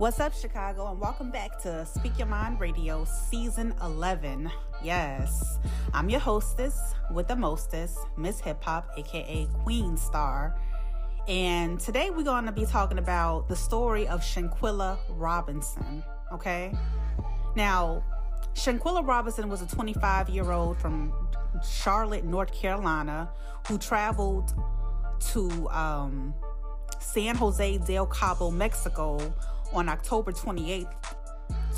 What's up, Chicago, and welcome back to Speak Your Mind Radio Season 11. Yes, I'm your hostess with the mostest, Miss Hip Hop, aka Queen Star. And today we're going to be talking about the story of Shanquilla Robinson. Okay, now Shanquilla Robinson was a 25 year old from Charlotte, North Carolina, who traveled to um, San Jose del Cabo, Mexico on October 28th,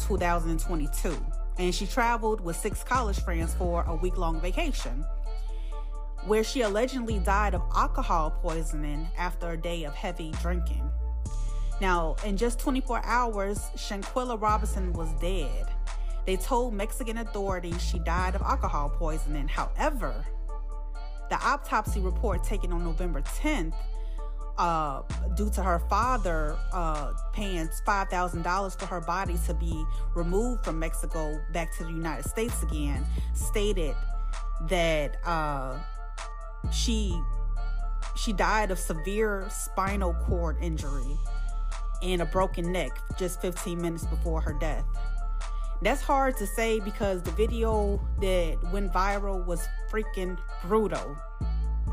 2022. And she traveled with six college friends for a week long vacation, where she allegedly died of alcohol poisoning after a day of heavy drinking. Now, in just 24 hours, Shanquella Robinson was dead. They told Mexican authorities she died of alcohol poisoning. However, the autopsy report taken on November 10th uh, due to her father uh, paying $5,000 for her body to be removed from Mexico back to the United States again, stated that uh, she she died of severe spinal cord injury and a broken neck just 15 minutes before her death. That's hard to say because the video that went viral was freaking brutal.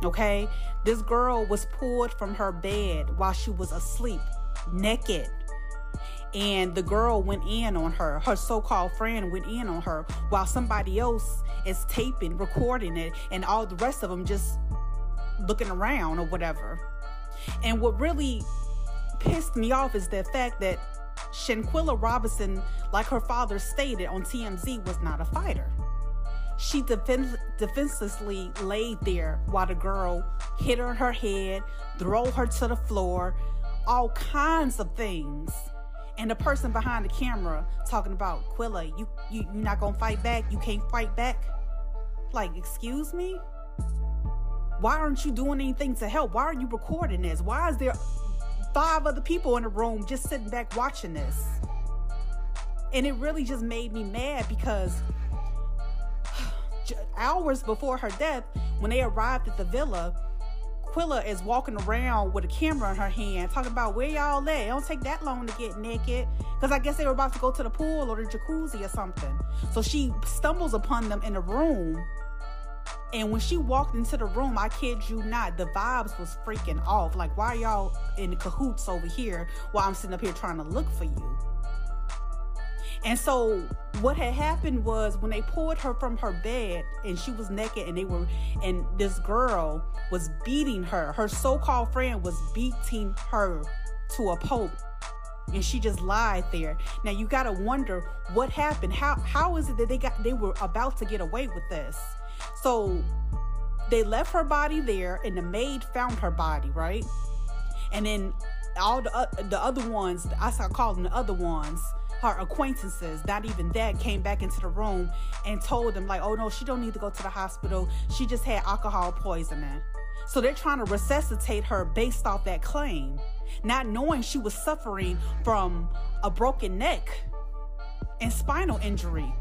Okay? This girl was pulled from her bed while she was asleep, naked. And the girl went in on her. Her so called friend went in on her while somebody else is taping, recording it, and all the rest of them just looking around or whatever. And what really pissed me off is the fact that Shanquella Robinson, like her father stated on TMZ, was not a fighter. She defense, defenselessly laid there while the girl hit her her head, throw her to the floor, all kinds of things. And the person behind the camera talking about Quilla, you you you not gonna fight back? You can't fight back? Like, excuse me? Why aren't you doing anything to help? Why are you recording this? Why is there five other people in the room just sitting back watching this? And it really just made me mad because hours before her death, when they arrived at the villa, Quilla is walking around with a camera in her hand, talking about where y'all at. It don't take that long to get naked. Because I guess they were about to go to the pool or the jacuzzi or something. So she stumbles upon them in the room. And when she walked into the room, I kid you not, the vibes was freaking off. Like, why y'all in cahoots over here while I'm sitting up here trying to look for you? And so what had happened was when they pulled her from her bed and she was naked and they were and this girl was beating her. Her so-called friend was beating her to a pulp and she just lied there. Now you got to wonder what happened. How how is it that they got they were about to get away with this? So they left her body there and the maid found her body, right? And then all the uh, the other ones, I start calling the other ones her acquaintances, not even that, came back into the room and told them, like, oh no, she don't need to go to the hospital. She just had alcohol poisoning. So they're trying to resuscitate her based off that claim, not knowing she was suffering from a broken neck and spinal injury.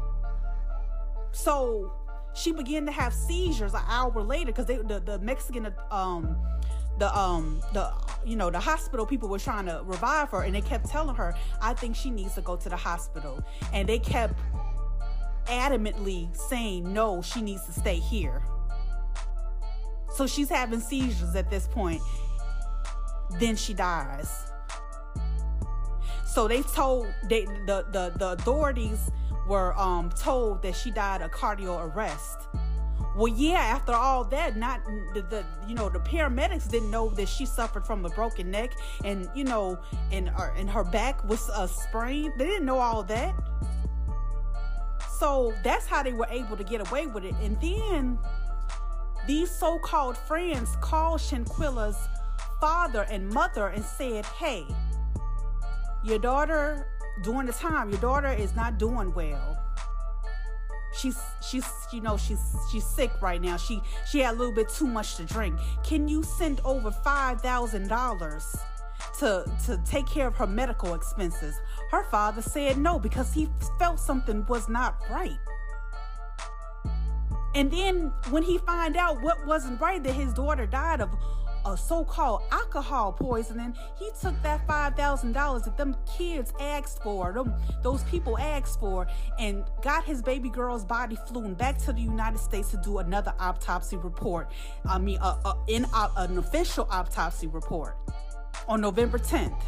So she began to have seizures an hour later because the, the Mexican um the um the you know the hospital people were trying to revive her and they kept telling her i think she needs to go to the hospital and they kept adamantly saying no, she needs to stay here. So she's having seizures at this point. Then she dies. So they told they the the, the authorities were um told that she died of cardio arrest. Well, yeah, after all that, not the, the you know the paramedics didn't know that she suffered from a broken neck and you know and her and her back was a sprain. They didn't know all that. So that's how they were able to get away with it. And then these so-called friends called Shanquilla's father and mother and said, "Hey, your daughter during the time, your daughter is not doing well." She's she's you know she's she's sick right now. She she had a little bit too much to drink. Can you send over five thousand dollars to to take care of her medical expenses? Her father said no because he felt something was not right. And then when he find out what wasn't right that his daughter died of a so-called alcohol poisoning, he took that five thousand dollars that them kids asked for, them those people asked for, and got his baby girl's body flown back to the United States to do another autopsy report. I mean, uh, uh, in uh, an official autopsy report on November 10th.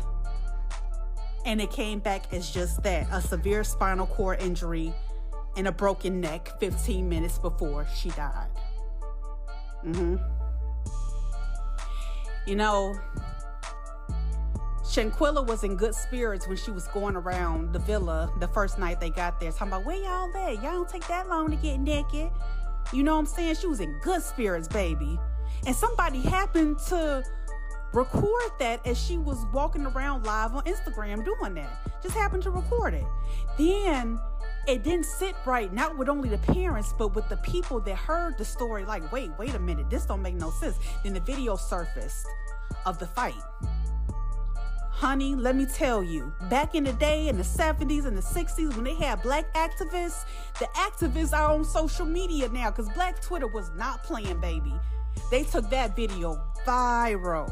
And it came back as just that a severe spinal cord injury and a broken neck 15 minutes before she died. Mm-hmm. You know, Shanquilla was in good spirits when she was going around the villa the first night they got there, talking about where y'all at? Y'all don't take that long to get naked. You know what I'm saying? She was in good spirits, baby. And somebody happened to record that as she was walking around live on Instagram doing that. Just happened to record it. Then it didn't sit right, not with only the parents, but with the people that heard the story. Like, wait, wait a minute, this don't make no sense. Then the video surfaced of the fight. Honey, let me tell you, back in the day, in the 70s and the 60s, when they had black activists, the activists are on social media now because black Twitter was not playing, baby. They took that video viral.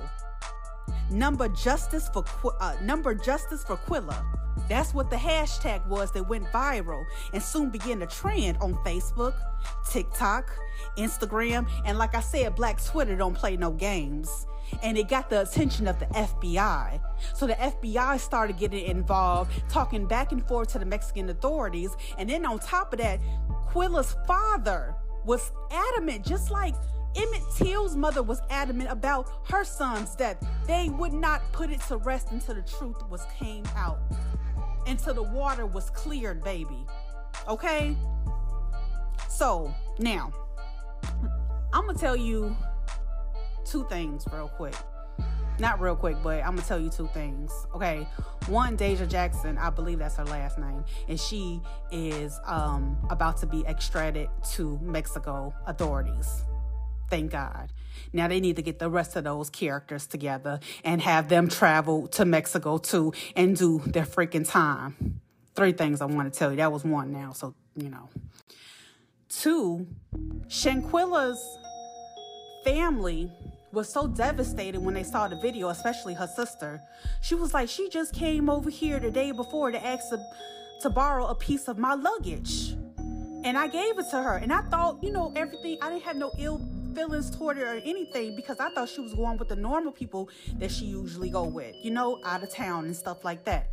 Number justice for uh, number justice for Quilla that's what the hashtag was that went viral and soon began to trend on Facebook, TikTok, Instagram, and like I said, Black Twitter don't play no games. And it got the attention of the FBI. So the FBI started getting involved, talking back and forth to the Mexican authorities. And then on top of that, Quilla's father was adamant, just like Emmett Till's mother was adamant about her son's death. They would not put it to rest until the truth was came out until the water was cleared, baby. Okay? So, now, I'm to tell you two things real quick. Not real quick, but I'm to tell you two things. Okay? One, Deja Jackson, I believe that's her last name, and she is um, about to be extradited to Mexico authorities. Thank God. Now they need to get the rest of those characters together and have them travel to Mexico too and do their freaking time. Three things I want to tell you. That was one now, so you know. Two, Shanquilla's family was so devastated when they saw the video, especially her sister. She was like, she just came over here the day before to ask to, to borrow a piece of my luggage. And I gave it to her. And I thought, you know, everything, I didn't have no ill feelings toward her or anything because I thought she was going with the normal people that she usually go with, you know, out of town and stuff like that.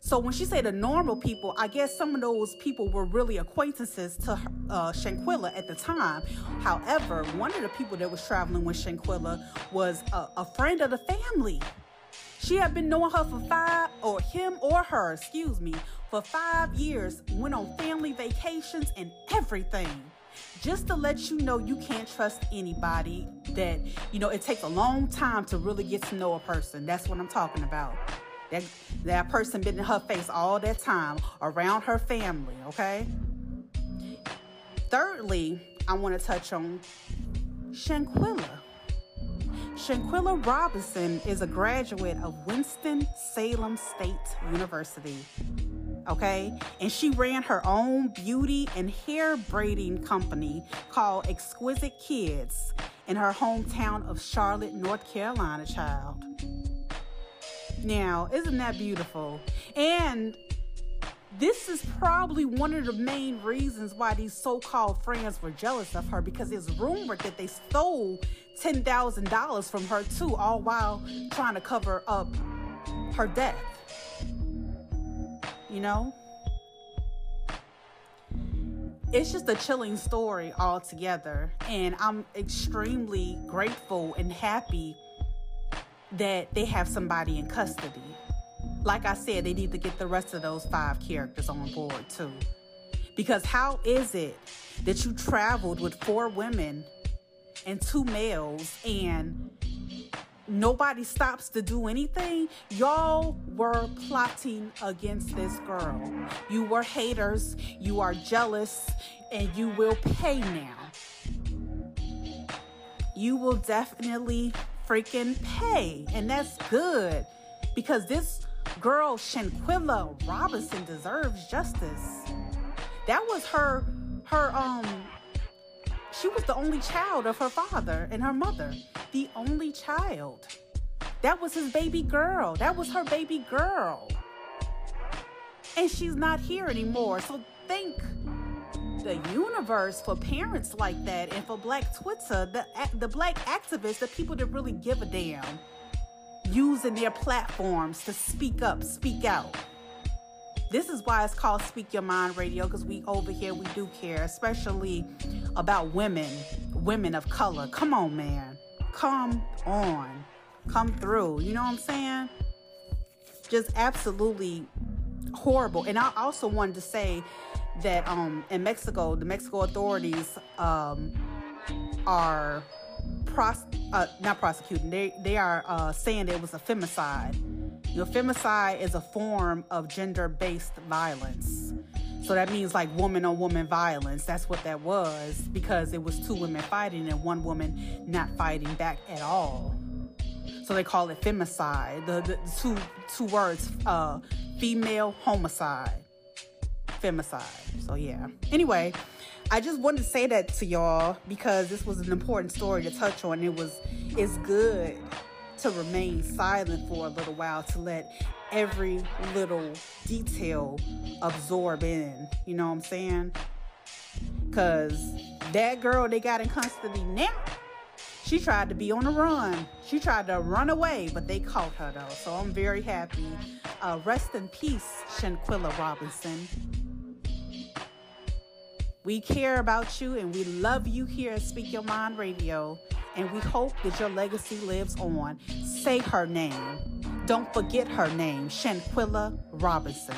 So when she said the normal people, I guess some of those people were really acquaintances to uh, Shanquilla at the time. However, one of the people that was traveling with Shanquilla was a, a friend of the family. She had been knowing her for five, or him or her, excuse me, for five years, went on family vacations and everything just to let you know you can't trust anybody that you know it takes a long time to really get to know a person. That's what i'm talking about. That that person been in her face all that time around her family okay? Thirdly i want to touch on shanquilla. Shanquilla robinson is a graduate of winston-salem state university okay? And she ran her own beauty and hair braiding company called Exquisite Kids in her hometown of Charlotte, North Carolina, child. Now, isn't that beautiful? And this is probably one of the main reasons why these so-called friends were jealous of her because it's rumored that they stole $10,000 from her too, all while trying to cover up her death. You know? It's just a chilling story altogether, and I'm extremely grateful and happy that they have somebody in custody. Like I said, they need to get the rest of those five characters on board too. Because how is it that you traveled with four women and two males and nobody stops to do anything? Y'all were plotting against this girl. You were haters, you are jealous, and you will pay now. You will definitely freaking pay, and that's good because this girl Shanquella Robinson deserves justice. That was her her um she was the only child of her father and her mother. The only child. That was his baby girl. That was her baby girl. And she's not here anymore. So thank the universe for parents like that and for Black Twitter, the the black activists, the people that really give a damn using their platforms to speak up, speak out. This is why it's called Speak Your Mind Radio because we over here we do care, especially about women, women of color. Come on, man. Come on. Come through. You know what I'm saying? Just absolutely horrible. And I also wanted to say that um in Mexico, the Mexico authorities um are pros- uh, not prosecuting. They they are uh, saying that it was a femicide. You know, femicide is a form of gender-based violence. So that means like woman on woman violence. That's what that was because it was two women fighting and one woman not fighting back at all. So they call it femicide. The, the, two two words, uh, female homicide, femicide. So yeah. Anyway, I just wanted to say that to y'all because this was an important story to touch on. It was it's good to remain silent for a little while to let every little detail absorb in. You know what I'm saying? Cause that girl they got in custody now, she tried to be on the run. She tried to run away, but they caught her though. So I'm very happy. Uh, rest in peace, Shanquella Robinson. We care about you and we love you here at Speak Your Mind Radio. And we hope that your legacy lives on. Say her name. Don't forget her name, Shanquilla Robinson.